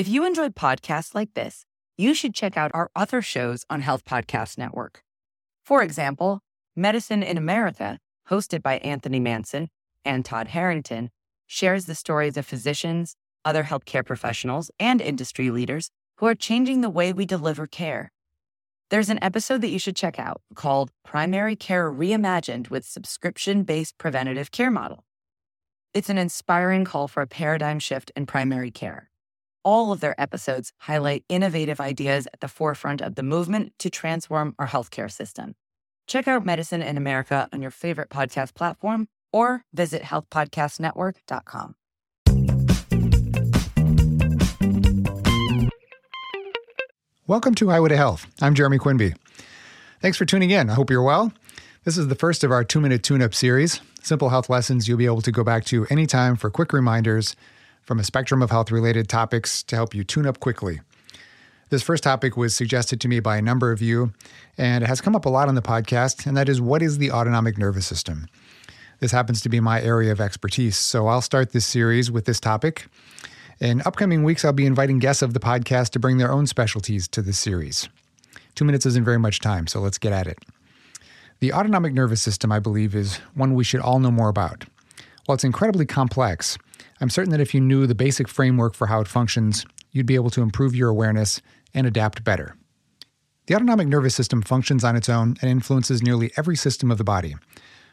If you enjoyed podcasts like this, you should check out our other shows on Health Podcast Network. For example, Medicine in America, hosted by Anthony Manson and Todd Harrington, shares the stories of physicians, other healthcare professionals, and industry leaders who are changing the way we deliver care. There's an episode that you should check out called Primary Care Reimagined with Subscription Based Preventative Care Model. It's an inspiring call for a paradigm shift in primary care. All of their episodes highlight innovative ideas at the forefront of the movement to transform our healthcare system. Check out Medicine in America on your favorite podcast platform or visit healthpodcastnetwork.com. Welcome to Highway to Health. I'm Jeremy Quinby. Thanks for tuning in. I hope you're well. This is the first of our two minute tune up series. Simple health lessons you'll be able to go back to anytime for quick reminders from a spectrum of health related topics to help you tune up quickly. This first topic was suggested to me by a number of you, and it has come up a lot on the podcast, and that is what is the autonomic nervous system? This happens to be my area of expertise, so I'll start this series with this topic. In upcoming weeks, I'll be inviting guests of the podcast to bring their own specialties to this series. Two minutes isn't very much time, so let's get at it. The autonomic nervous system, I believe, is one we should all know more about. While it's incredibly complex, I'm certain that if you knew the basic framework for how it functions, you'd be able to improve your awareness and adapt better. The autonomic nervous system functions on its own and influences nearly every system of the body.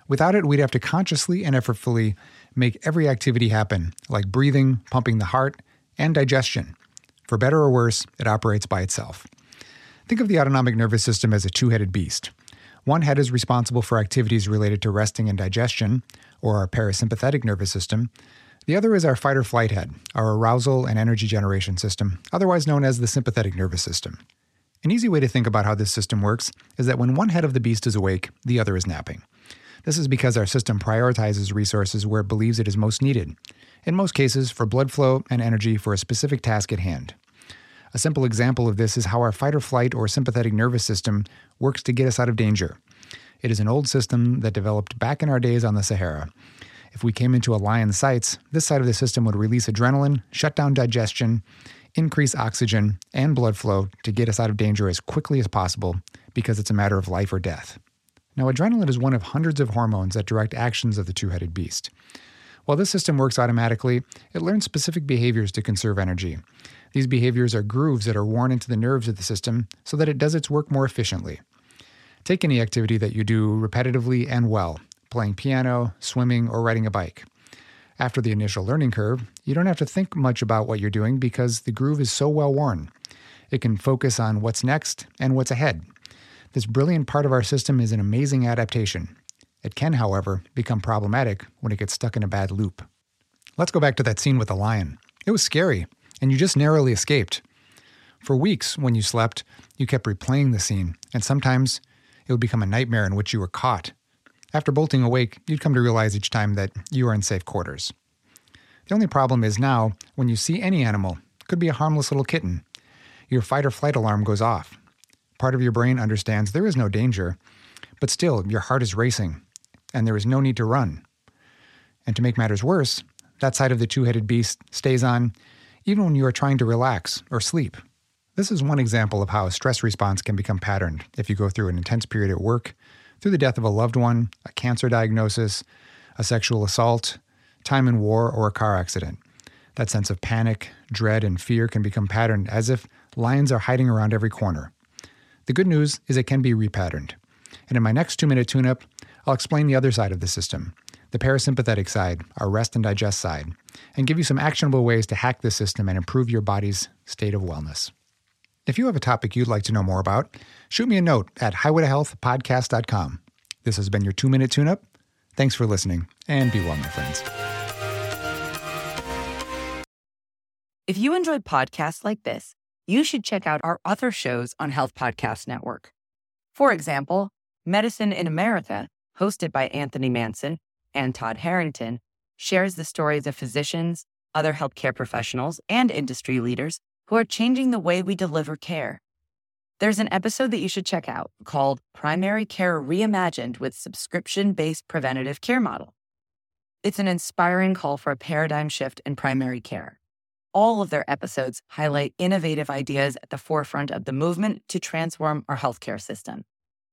Without it, we'd have to consciously and effortfully make every activity happen, like breathing, pumping the heart, and digestion. For better or worse, it operates by itself. Think of the autonomic nervous system as a two headed beast. One head is responsible for activities related to resting and digestion, or our parasympathetic nervous system, the other is our fight or flight head, our arousal and energy generation system, otherwise known as the sympathetic nervous system. An easy way to think about how this system works is that when one head of the beast is awake, the other is napping. This is because our system prioritizes resources where it believes it is most needed, in most cases, for blood flow and energy for a specific task at hand. A simple example of this is how our fight or flight or sympathetic nervous system works to get us out of danger. It is an old system that developed back in our days on the Sahara. If we came into a lion's sights, this side of the system would release adrenaline, shut down digestion, increase oxygen and blood flow to get us out of danger as quickly as possible because it's a matter of life or death. Now, adrenaline is one of hundreds of hormones that direct actions of the two headed beast. While this system works automatically, it learns specific behaviors to conserve energy. These behaviors are grooves that are worn into the nerves of the system so that it does its work more efficiently. Take any activity that you do repetitively and well playing piano, swimming, or riding a bike. After the initial learning curve, you don't have to think much about what you're doing because the groove is so well worn. It can focus on what's next and what's ahead. This brilliant part of our system is an amazing adaptation. It can, however, become problematic when it gets stuck in a bad loop. Let's go back to that scene with the lion. It was scary, and you just narrowly escaped. For weeks, when you slept, you kept replaying the scene, and sometimes it would become a nightmare in which you were caught after bolting awake, you'd come to realize each time that you are in safe quarters. The only problem is now, when you see any animal, could be a harmless little kitten, your fight or flight alarm goes off. Part of your brain understands there is no danger, but still your heart is racing, and there is no need to run. And to make matters worse, that side of the two headed beast stays on even when you are trying to relax or sleep. This is one example of how a stress response can become patterned if you go through an intense period at work through the death of a loved one, a cancer diagnosis, a sexual assault, time in war, or a car accident. That sense of panic, dread, and fear can become patterned as if lions are hiding around every corner. The good news is it can be repatterned. And in my next two minute tune up, I'll explain the other side of the system, the parasympathetic side, our rest and digest side, and give you some actionable ways to hack the system and improve your body's state of wellness. If you have a topic you'd like to know more about, shoot me a note at highwaytohealthpodcast.com. This has been your two minute tune up. Thanks for listening, and be well, my friends. If you enjoyed podcasts like this, you should check out our other shows on Health Podcast Network. For example, Medicine in America, hosted by Anthony Manson and Todd Harrington, shares the stories of physicians, other healthcare professionals, and industry leaders who are changing the way we deliver care. There's an episode that you should check out called Primary Care Reimagined with Subscription Based Preventative Care Model. It's an inspiring call for a paradigm shift in primary care. All of their episodes highlight innovative ideas at the forefront of the movement to transform our healthcare system.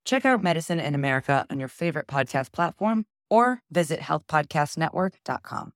Check out Medicine in America on your favorite podcast platform or visit healthpodcastnetwork.com.